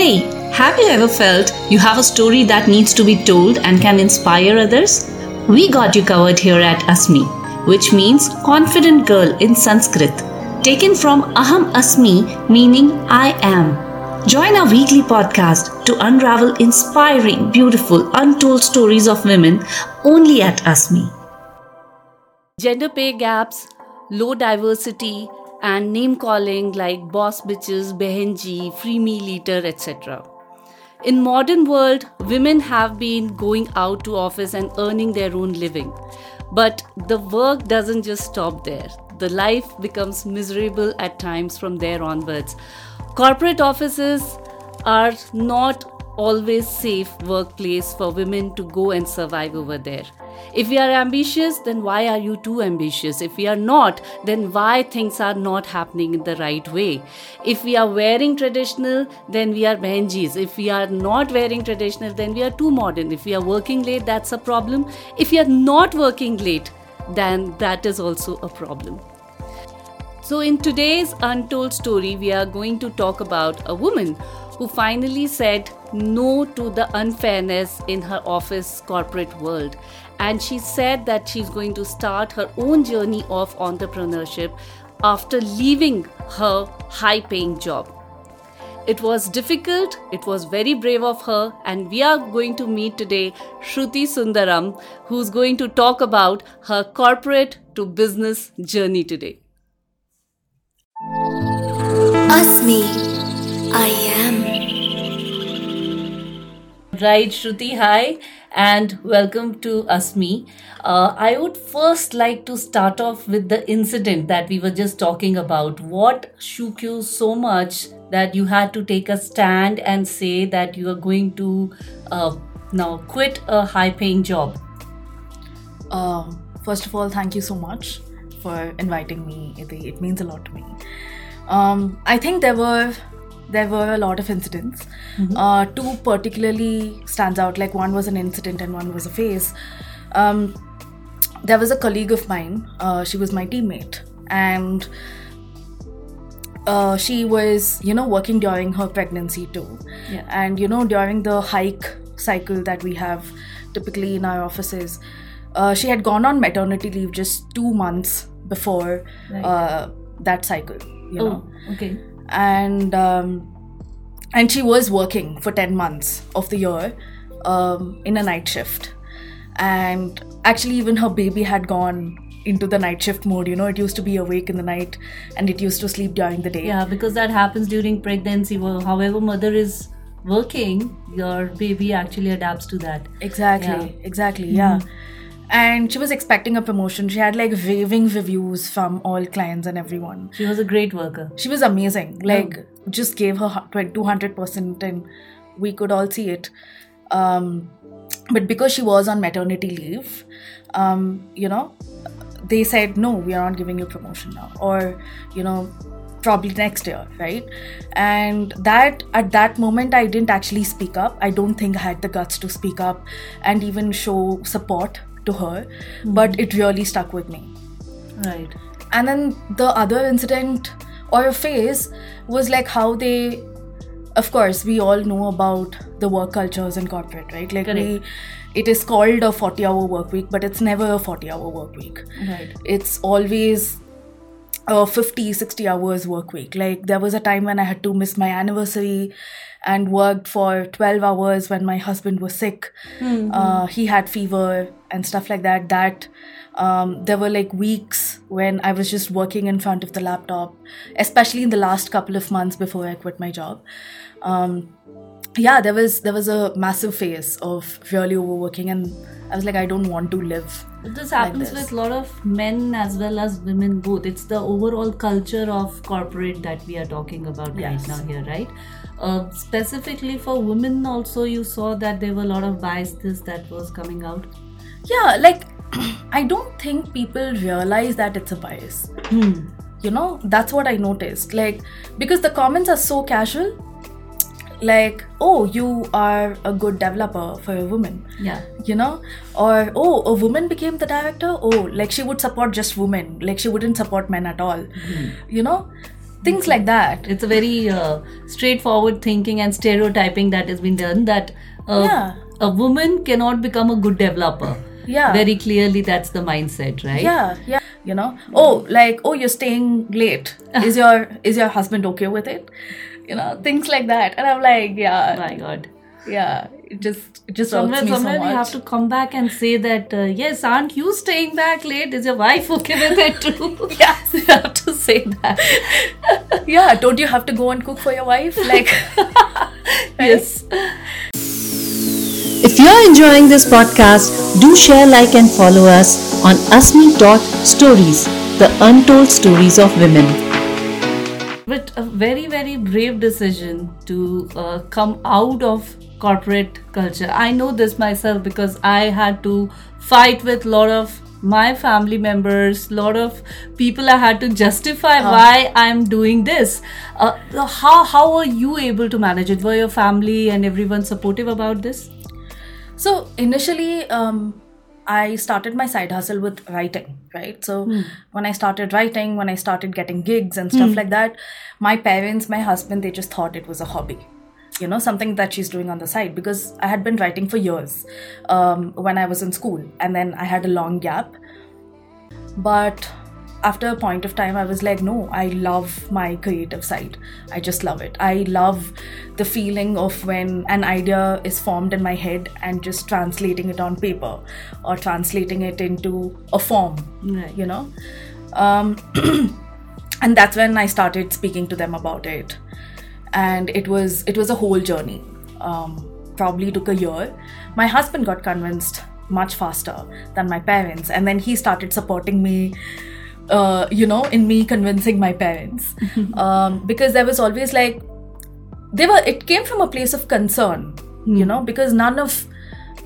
Hey, have you ever felt you have a story that needs to be told and can inspire others? We got you covered here at Asmee, which means confident girl in Sanskrit, taken from Aham Asmi, meaning I am. Join our weekly podcast to unravel inspiring, beautiful, untold stories of women only at Asmee. Gender pay gaps, low diversity, and name calling like boss bitches, behenji, free meal eater, etc. In modern world, women have been going out to office and earning their own living. But the work doesn't just stop there. The life becomes miserable at times from there onwards. Corporate offices are not always safe workplace for women to go and survive over there. If we are ambitious, then why are you too ambitious? If we are not, then why things are not happening in the right way? If we are wearing traditional, then we are behenjis. If we are not wearing traditional, then we are too modern. If we are working late, that's a problem. If we are not working late, then that is also a problem. So, in today's untold story, we are going to talk about a woman who finally said no to the unfairness in her office corporate world and she said that she's going to start her own journey of entrepreneurship after leaving her high paying job. It was difficult, it was very brave of her, and we are going to meet today Shruthi Sundaram, who's going to talk about her corporate to business journey today. Asmee, I. Right, Shruthi, hi and welcome to Asmee. Uh, I would first like to start off with the incident that we were just talking about. What shook you so much that you had to take a stand and say that you are going to uh, now quit a high paying job? Um, first of all, thank you so much for inviting me. It, it means a lot to me. Um, I think there were there were a lot of incidents. Mm-hmm. Uh, two particularly stands out. Like one was an incident and one was a phase. Um, there was a colleague of mine. Uh, she was my teammate, and uh, she was, you know, working during her pregnancy too. Yeah. And you know, during the hike cycle that we have typically in our offices, uh, she had gone on maternity leave just two months before right. Uh, that cycle. You oh, know. okay and um, and she was working for 10 months of the year um, in a night shift. And actually even her baby had gone into the night shift mode. You know it used to be awake in the night and it used to sleep during the day. Yeah because that happens during pregnancy. However mother is working your baby actually adapts to that. Exactly yeah. exactly yeah. Mm-hmm and she was expecting a promotion. She had like raving reviews from all clients and everyone. She was a great worker. She was amazing. Like, oh. just gave her 200%, and we could all see it. Um, but because she was on maternity leave, um, you know, they said, no, we are not giving you promotion now. Or, you know, probably next year right and that at that moment i didn't actually speak up i don't think i had the guts to speak up and even show support to her, mm-hmm. but it really stuck with me. Right. And then the other incident or a phase was like how they, of course, we all know about the work cultures in corporate, right? Like Correct. we, it is called a 40 hour work week, but it's never a 40 hour work week. Right. It's always a 50, 60 hours work week. Like there was a time when I had to miss my anniversary and worked for 12 hours when my husband was sick. Mm-hmm. Uh, he had fever and stuff like that. That um, there were like weeks when I was just working in front of the laptop, especially in the last couple of months before I quit my job. Um, yeah, there was there was a massive phase of really overworking, and I was like, I don't want to live. This happens like this. with a lot of men as well as women both. It's the overall culture of corporate that we are talking about yes. right now here, right? Uh, specifically for women, also you saw that there were a lot of biases that was coming out. Yeah, like I don't think people realize that it's a bias. Hmm. You know, that's what I noticed. Like because the comments are so casual like oh you are a good developer for a woman yeah you know or oh a woman became the director oh like she would support just women like she wouldn't support men at all mm-hmm. you know things like that It's a very uh, straightforward thinking and stereotyping that has been done that uh, Yeah. a woman cannot become a good developer. Yeah. Very clearly, that's the mindset, right? yeah yeah you know oh like oh you're staying late is your is your husband okay with it you know things like that and i'm like yeah My God. Yeah it just it just Somewhere, me so somewhere we have to come back and say that, uh, yes, aren't you staying back late? Is your wife okay with it too? Yes. you have to say that. yeah don't you have to go and cook for your wife like yes. If you're enjoying this podcast, do share, like, and follow us on Asmee.stories, the untold stories of women. But a very, very brave decision to uh, come out of corporate culture. I know this myself because I had to fight with a lot of my family members, a lot of people I had to justify why I'm doing this. Uh, how how are you able to manage it? Were your family and everyone supportive about this? So initially, um, I started my side hustle with writing, right? So when I started writing, when I started getting gigs and stuff like that, my parents, my husband, they just thought it was a hobby. You know, something that she's doing on the side because I had been writing for years um, when I was in school, and then I had a long gap. But after a point of time, I was like, no, I love my creative side. I just love it. I love the feeling of when an idea is formed in my head and just translating it on paper or translating it into a form, Right. you know. Um, and that's when I started speaking to them about it. And it was it was a whole journey. Um, probably took a year. My husband got convinced much faster than my parents, and then he started supporting me uh, you know, in me convincing my parents. um, because there was always like, they were, it came from a place of concern, you know, because none of,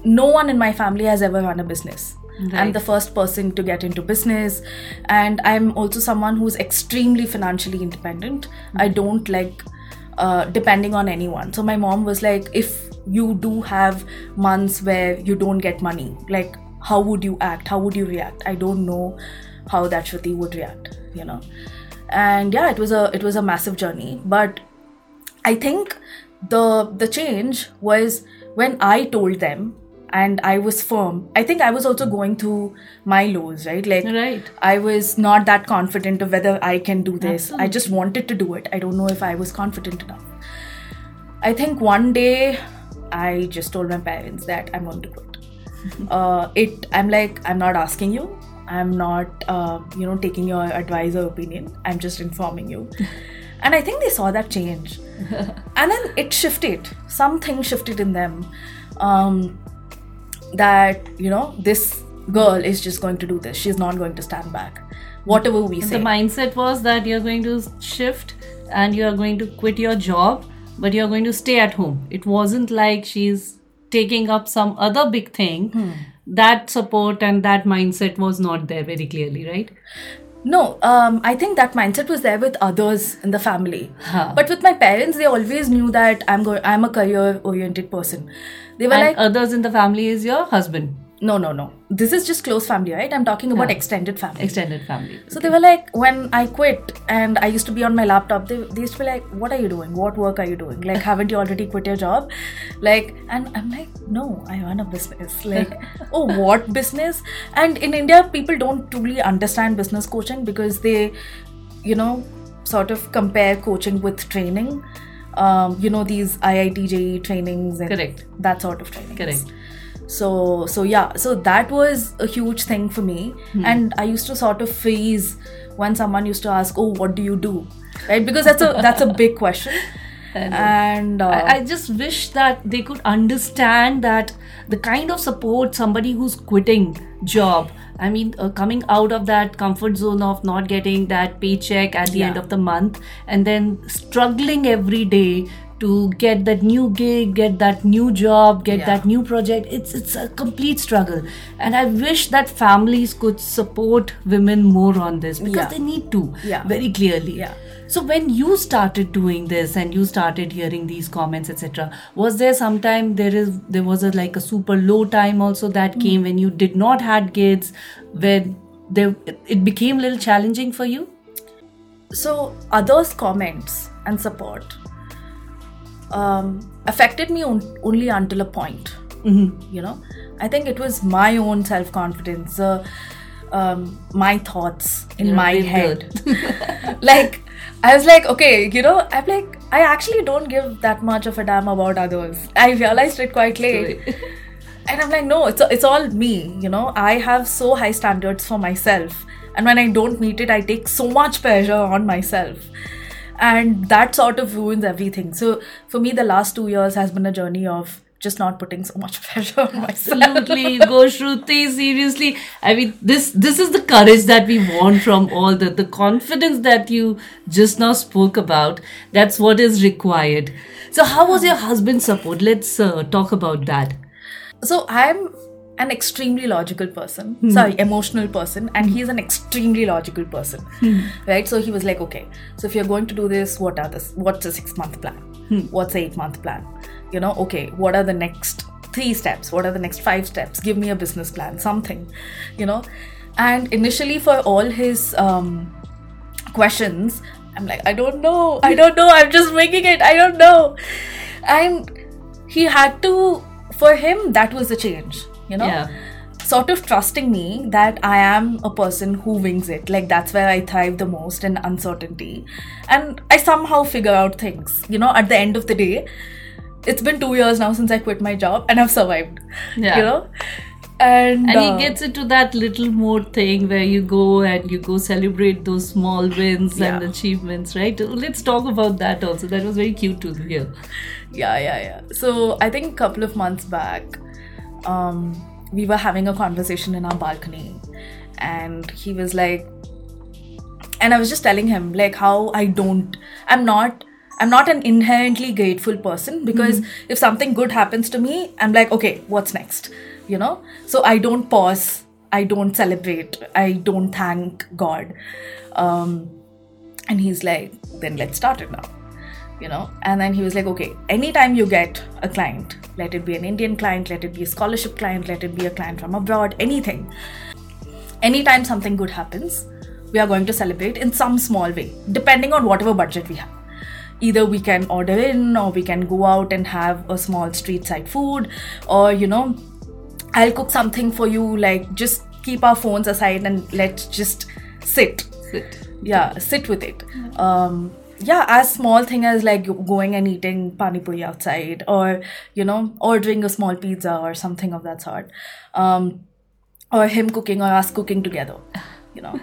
no one in my family has ever run a business. I'm the first person to get into business, and I'm also someone who's extremely financially independent. I don't like uh, depending on anyone. So my mom was like, if you do have months where you don't get money, like how would you act? How would you react? I don't know how that Shruthi would react, you know. And yeah, it was a it was a massive journey, but I think the the change was when I told them and I was firm. I think I was also going through my lows, right? Like Right. I was not that confident of whether I can do this. I just wanted to do it. I don't know if I was confident enough. I think one day I just told my parents that I'm going to quit. uh, it I'm like I'm not asking you. I'm not uh, you know taking your advice or opinion. I'm just informing you. and I think they saw that change. and then it shifted. Something shifted in them. Um, that you know this girl is just going to do this. She's not going to stand back. Whatever we say. The mindset was that you're going to shift and you're going to quit your job, but you're going to stay at home. It wasn't like she's taking up some other big thing. Hmm. That support and that mindset was not there very clearly, right? No, um, I think that mindset was there with others in the family, but with my parents, they always knew that I'm going. I'm a career-oriented person. They were and like, others in the family is your husband, no, no, no. This is just close family, right? I'm talking about extended family. extended family. so they were like, when I quit and I used to be on my laptop, they, they used to be like, what are you doing? What work are you doing? Like, haven't you already quit your job? Like, and I'm like, no, I run a business. Like, oh, what business? And in India, people don't truly understand business coaching because they, you know, sort of compare coaching with training. Um, you know, these IIT JEE trainings and Correct. that sort of training Correct. So so yeah so that was a huge thing for me. And i used to sort of freeze when someone used to ask oh what do you do? Right? Because that's a that's a big question. And uh, I, I just wish that they could understand that the kind of support somebody who's quitting job i mean uh, coming out of that comfort zone of not getting that paycheck at the Yeah. end of the month and then struggling every day to get that new gig get that new job get Yeah. that new project it's it's a complete struggle and i wish that families could support women more on this because Yeah. they need to Yeah. very clearly Yeah. so when you started doing this and you started hearing these comments, etc., was there sometime there is there was a like a super low time also that mm. came when you did not had kids, when there it became a little challenging for you? so others' comments and support um, affected me on- only until a point. You know, I think it was my own self confidence, uh, um, my thoughts in You're my head. like, I was like, okay, you know, I'm like, I actually don't give that much of a damn about others. I realized it quite late. And I'm like, no, it's, it's all me, you know. I have so high standards for myself. And when I don't meet it, I take so much pressure on myself. And that sort of ruins everything. So for me, the last two years has been a journey of just not putting so much pressure on myself. Absolutely, go Shruthi. Seriously, I mean, this this is the courage that we want from all the the confidence that you just now spoke about. That's what is required. So, how was your husband's support? Let's uh, talk about that. so i'm an extremely logical person. Hmm. Sorry emotional person. And he's an extremely logical person. Hmm. Right? So he was like okay. So if you're going to do this what are this what's a six month plan hmm. what's a eight month plan? You know okay what are the next three steps? What are the next five steps? Give me a business plan something you know? And initially for all his um questions i'm like i don't know. I don't know. I'm just making it. I don't know. And he had to for him that was the change you know Yeah. sort of trusting me that i am a person who wings it like that's where i thrive the most in uncertainty and i somehow figure out things you know at the end of the day it's been two years now since i quit my job and i've survived Yeah. you know and, And uh, he gets into that little more thing where you go and you go celebrate those small wins and achievements, right? Let's talk about that also. That was very cute to hear. yeah yeah yeah so i think a couple of months back um we were having a conversation in our balcony. And he was like and i was just telling him like how i don't i'm not i'm not an inherently grateful person because if something good happens to me i'm like okay what's next? You know? So i don't pause. I don't celebrate. I don't thank god. Um and he's like then let's start it now you know? And then he was like okay anytime you get a client let it be an indian client let it be a scholarship client let it be a client from abroad anything. Anytime something good happens we are going to celebrate in some small way depending on whatever budget we have. Either we can order in or we can go out and have a small street side food or you know i'll cook something for you like just keep our phones aside and let's just sit. Sit. yeah sit with it. Um yeah as small thing as like going and eating pani puri outside or you know ordering a small pizza or something of that sort. Um or him cooking or us cooking together you know.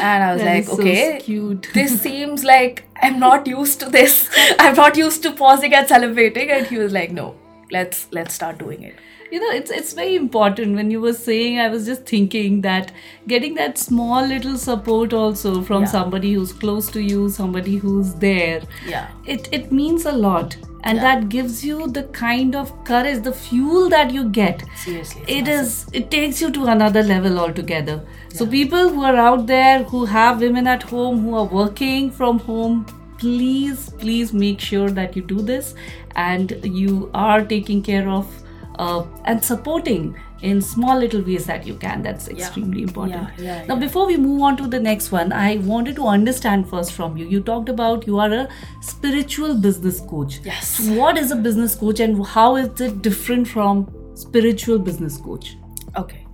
And i was like so okay cute. this seems like i'm not used to this. I'm not used to pausing and celebrating. And he was like no let's let's start doing it. You know it's it's very important. When you were saying i was just thinking that getting that small little support also from Yeah. somebody who's close to you somebody who's there Yeah. it it means a lot. And Yeah. that gives you the kind of courage the fuel that you get. Seriously, it is it takes you to another level altogether. So people who are out there who have women at home who are working from home please please make sure that you do this and you are taking care of uh, and supporting in small little ways that you can that's extremely important Yeah, yeah, now before we move on to the next one i wanted to understand first from you you talked about you are a spiritual business coach Yes. what is a business coach and how is it different from spiritual business coach Okay.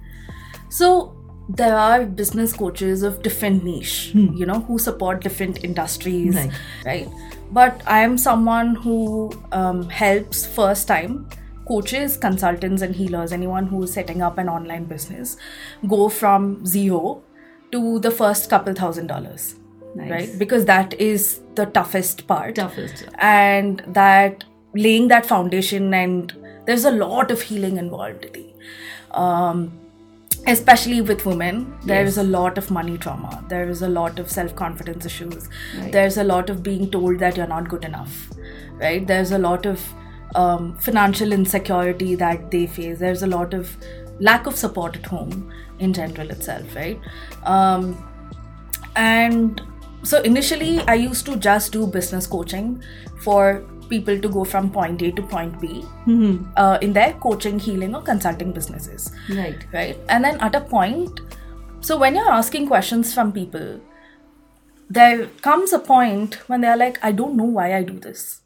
So there are business coaches of different niche, you know, who support different industries, Right. right? But I am someone who um, helps first time coaches, consultants, and healers, anyone who is setting up an online business, go from zero to the first couple thousand dollars, Nice. right? Because that is the toughest part toughest and that laying that foundation and there's a lot of healing involved um, especially with women there is a lot of money trauma there is a lot of self-confidence issues. Right. there's a lot of being told that you're not good enough right? There's a lot of um, financial insecurity that they face. There's a lot of lack of support at home in general itself right? Um, and so initially i used to just do business coaching for people to go from point a to point b uh, in their coaching healing or consulting businesses right right and then at a point so when you're asking questions from people there comes a point when they're like, I don't know why I do this.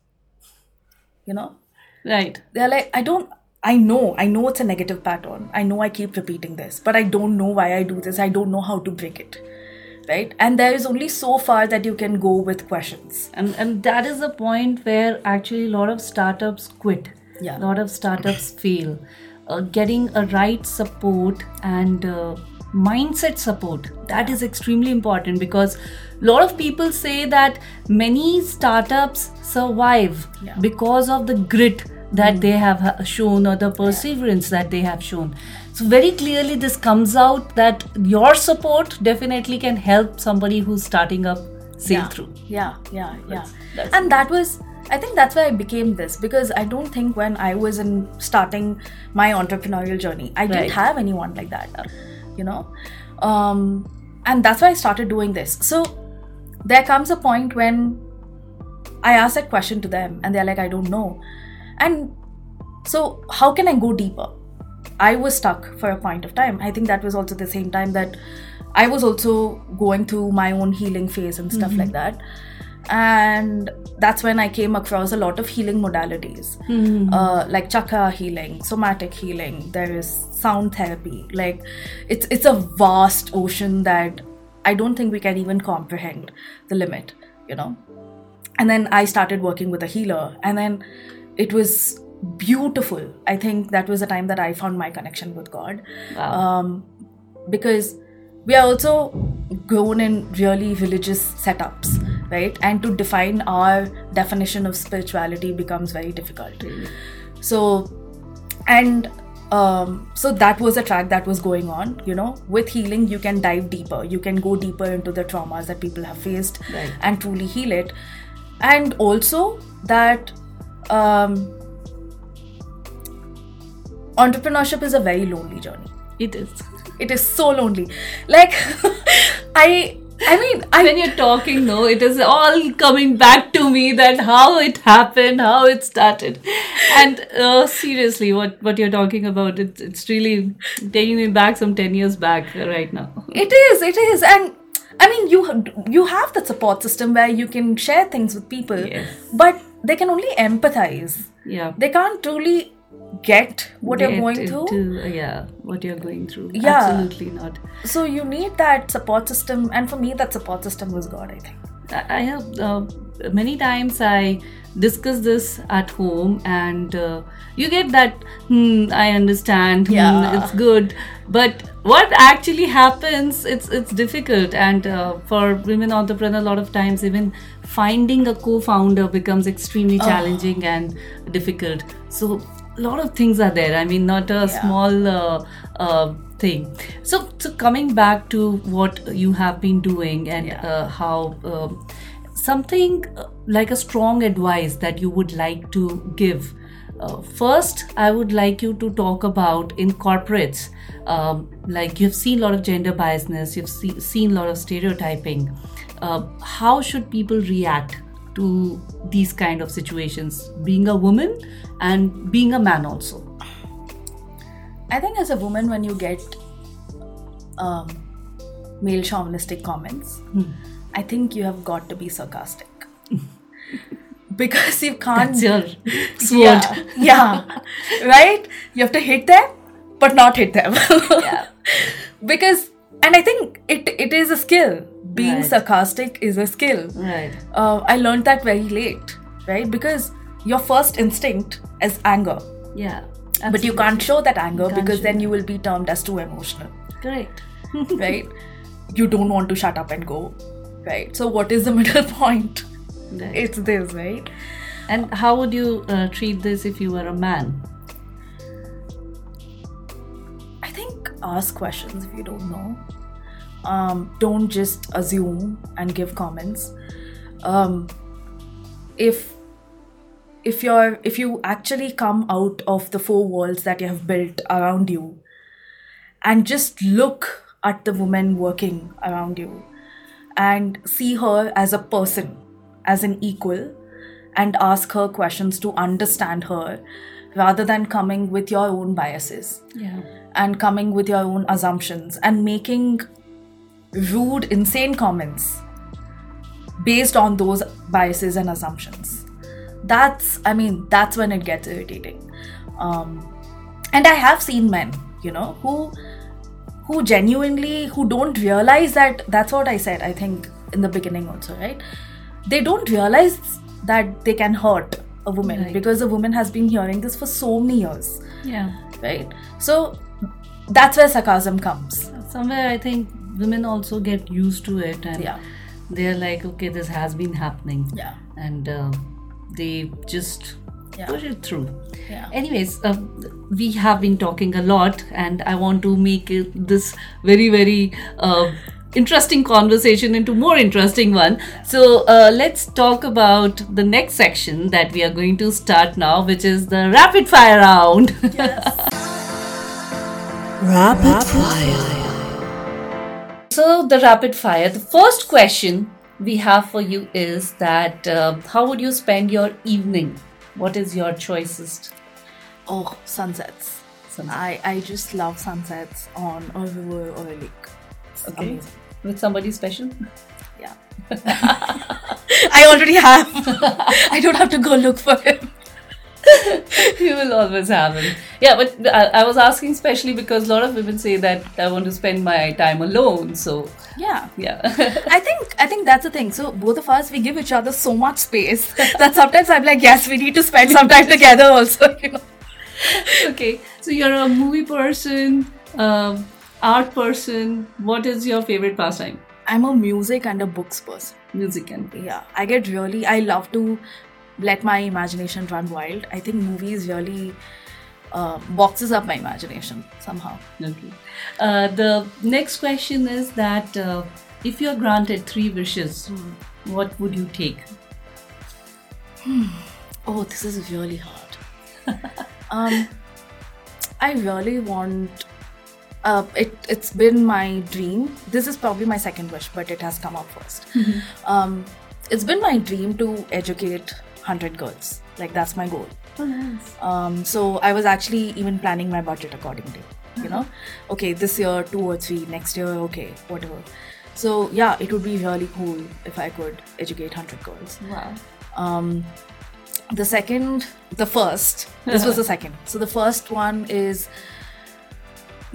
You know? Right. They're like, I don't, I know, I know it's a negative pattern. I know I keep repeating this, but I don't know why I do this. I don't know how to break it. Right? And there is only so far that you can go with questions. And and that is the point where actually a lot of startups quit. Yeah. A lot of startups fail. Uh, getting a right support and uh, mindset support that is extremely important because a lot of people say that many startups survive Yeah. because of the grit that they have shown or the perseverance that they have shown so very clearly this comes out that your support definitely can help somebody who's starting up sail yeah. through Yeah, yeah, yeah. that's- and that was, I think that's why I became this because I don't think when I was in starting my entrepreneurial journey, I didn't have anyone like that, you know. Um, and that's why I started doing this. So there comes a point when I ask that question to them, and they're like, I don't know. And so, how can I go deeper? I was stuck for a point of time. I think that was also the same time that I was also going through my own healing phase and stuff like that. And that's when I came across a lot of healing modalities, uh, like chakra healing, somatic healing. There is sound therapy. Like, it's it's a vast ocean that I don't think we can even comprehend the limit. You know and then i started working with a healer and then it was beautiful. I think that was the time that i found my connection with god. Wow. um, because we are also grown in really religious setups right? And to define our definition of spirituality becomes very difficult. So and um, so that was a track that was going on you know? With healing you can dive deeper. You can go deeper into the traumas that people have faced Right. and truly heal it. And also that um, entrepreneurship is a very lonely journey. It is. It is so lonely. Like i i mean i when you're talking no it is all coming back to me that how it happened how it started. And uh, seriously what what you're talking about it's, it's really taking me back some 10 years back right now. It is, it is, and I mean, you you have that support system where you can share things with people, Yes. but they can only empathize. yeah. They can't truly get what you're going through. into, uh, yeah what you're going through Yeah. absolutely not So you need that support system, and for me, that support system was God. I think. I have uh, many times I discuss this at home, and uh, you get that. Hmm, I understand. Hmm, Yeah. it's good, but what actually happens? It's it's difficult, and uh, for women entrepreneurs, a lot of times even finding a co-founder becomes extremely challenging and difficult. So lot of things are there. I mean, not a small. Uh, uh, thing so so coming back to what you have been doing and Yeah. uh, how um, something uh, like a strong advice that you would like to give uh, first i would like you to talk about in corporates um, like you've seen a lot of gender biasness you've see, seen a lot of stereotyping uh, how should people react to these kind of situations being a woman and being a man also I think as a woman, when you get um, male chauvinistic comments, I think you have got to be sarcastic because you can't. that's your sword Yeah, yeah, right. You have to hit them, but not hit them. Yeah. because, and I think it it is a skill. Being Right. sarcastic is a skill. right Uh, I learned that very late, right? Because your first instinct is anger, yeah but you can't show that anger can't because then you will be termed as too emotional, correct right? you don't want to shut up and go, right? So what is the middle point? Right. It's this, right? And how would you uh, treat this if you were a man? I think ask questions if you don't know. Um, don't just assume and give comments. Um, if if you're if you actually come out of the four walls that you have built around you and just look at the woman working around you and see her as a person as an equal and ask her questions to understand her rather than coming with your own biases Yeah. and coming with your own assumptions and making rude, insane comments based on those biases and assumptions. That's, I mean, that's when it gets irritating. Um, and I have seen men, you know, who who genuinely who don't realize that that's what I said. I think in the beginning also, right? They don't realize that they can hurt a woman Right. because a woman has been hearing this for so many years, Yeah. right? So that's where sarcasm comes. Somewhere I think women also get used to it and Yeah. they're like, okay, this has been happening. Yeah. And uh, they just Yeah. push it through. Yeah. Anyways, uh, we have been talking a lot, and I want to make it, this very, very uh, interesting conversation into more interesting one. So uh, let's talk about the next section that we are going to start now, which is the rapid fire round. Rapid fire. So, the rapid fire. The first question we have for you is that uh, how would you spend your evening? What is your choicest? Oh, sunsets. Sunset. I, I just love sunsets on a river or a lake. It's Okay. amazing. With somebody special? Yeah. I already have. I don't have to go look for him. you will always have him. Yeah, but I, I was asking especially because a lot of women say that I want to spend my time alone. So, Yeah. yeah. I think I think that's the thing. So both of us we give each other so much space that sometimes I'm like, yes, we need to spend some time together also, you know. okay, so you're a movie person, um, art person. What is your favorite pastime? I'm a music and a books person. Music and Yeah. I get really I love to let my imagination run wild. I think movies really uh, boxes up my imagination somehow. Okay. Uh, the next question is that uh, if you're granted three wishes, what would you take? Oh, this is really hard. um, I really want. Uh, it it's been my dream. This is probably my second wish, but it has come up 1st Um, it's been my dream to educate hundred girls. Like that's my goal. Oh, nice. Um, so I was actually even planning my budget accordingly. You know, okay, this year two or three, next year okay, whatever. So yeah, it would be really cool if I could educate hundred girls Wow. um the second the first this was the second so the first one is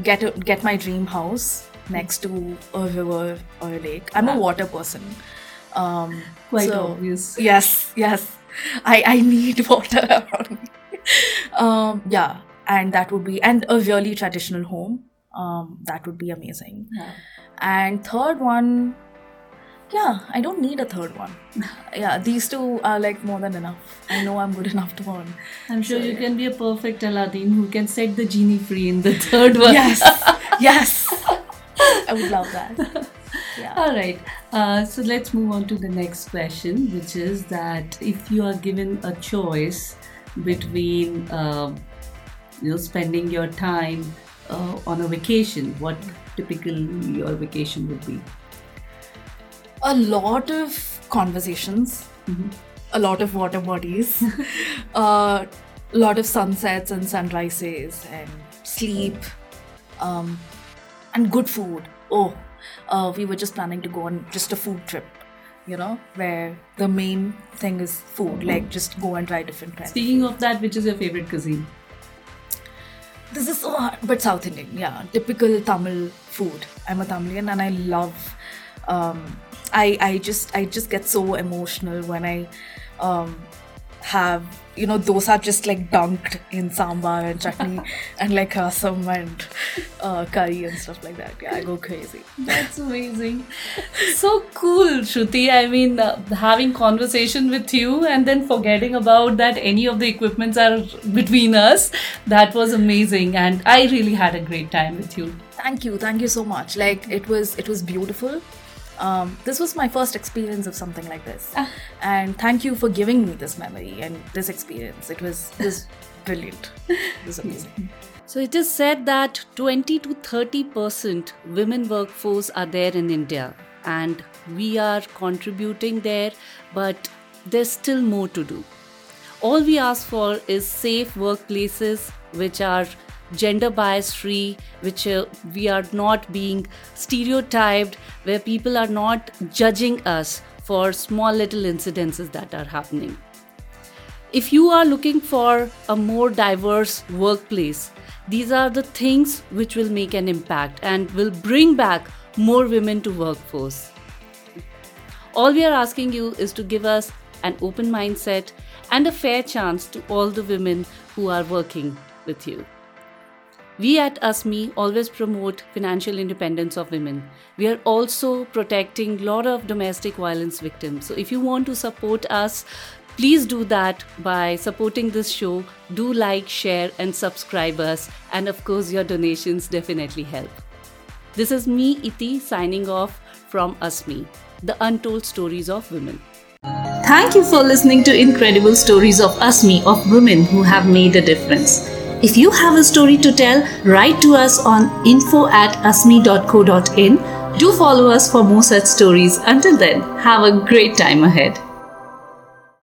get a, get my dream house next to a river or a lake i'm a water person um Quite so- obvious. yes yes i i need water around me. Um yeah and that would be and a really traditional home. Um that would be amazing. Yeah. and third one yeah i don't need a third one. Yeah these two are like more than enough. I know i'm good enough to one I'm sure you can be a perfect Aladdin who can set the genie free in the third one. yes. Yes. I would love that yeah. All right. Uh, so let's move on to the next question, which is that if you are given a choice between, uh, you know, spending your time uh, on a vacation, what typically your vacation would be? a lot of conversations. A lot of water bodies. A lot of sunsets and sunrises and sleep. Um, and good food. Oh uh, we were just planning to go on just a food trip you know where the main thing is food like just go and try different kinds of Speaking of that, which is your favorite cuisine? this is so hard, but South Indian, yeah, typical Tamil food. I'm a Tamilian, and I love. Um, I I just I just get so emotional when I um, have you know dosa just like dunked in sambar and chutney and like rasam and uh, curry and stuff like that. Yeah, I go crazy. That's amazing. So cool, Shruthi. I mean, uh, having conversation with you and then forgetting about that any of the equipments are between us. That was amazing, and I really had a great time with you. Thank you, thank you so much. Like it was it was beautiful. Um, this was my first experience of something like this, and thank you for giving me this memory and this experience. It was was brilliant. It was amazing. So it is said that 20 to 30 percent women workforce are there in India, and we are contributing there, but there's still more to do. All we ask for is safe workplaces which are gender bias free, which uh, we are not being stereotyped, where people are not judging us for small little incidences that are happening. If you are looking for a more diverse workplace, these are the things which will make an impact and will bring back more women to workforce. All we are asking you is to give us an open mindset and a fair chance to all the women who are working with you. We at Asmee always promote financial independence of women. We are also protecting a lot of domestic violence victims. So if you want to support us, please do that by supporting this show. Do like, share, and subscribe us. And of course, your donations definitely help. This is me, Iti, signing off from Asmee, the untold stories of women. Thank you for listening to incredible stories of Asmee of women who have made a difference. If you have a story to tell, write to us on info at asmee.co.in. Do follow us for more such stories. Until then, have a great time ahead.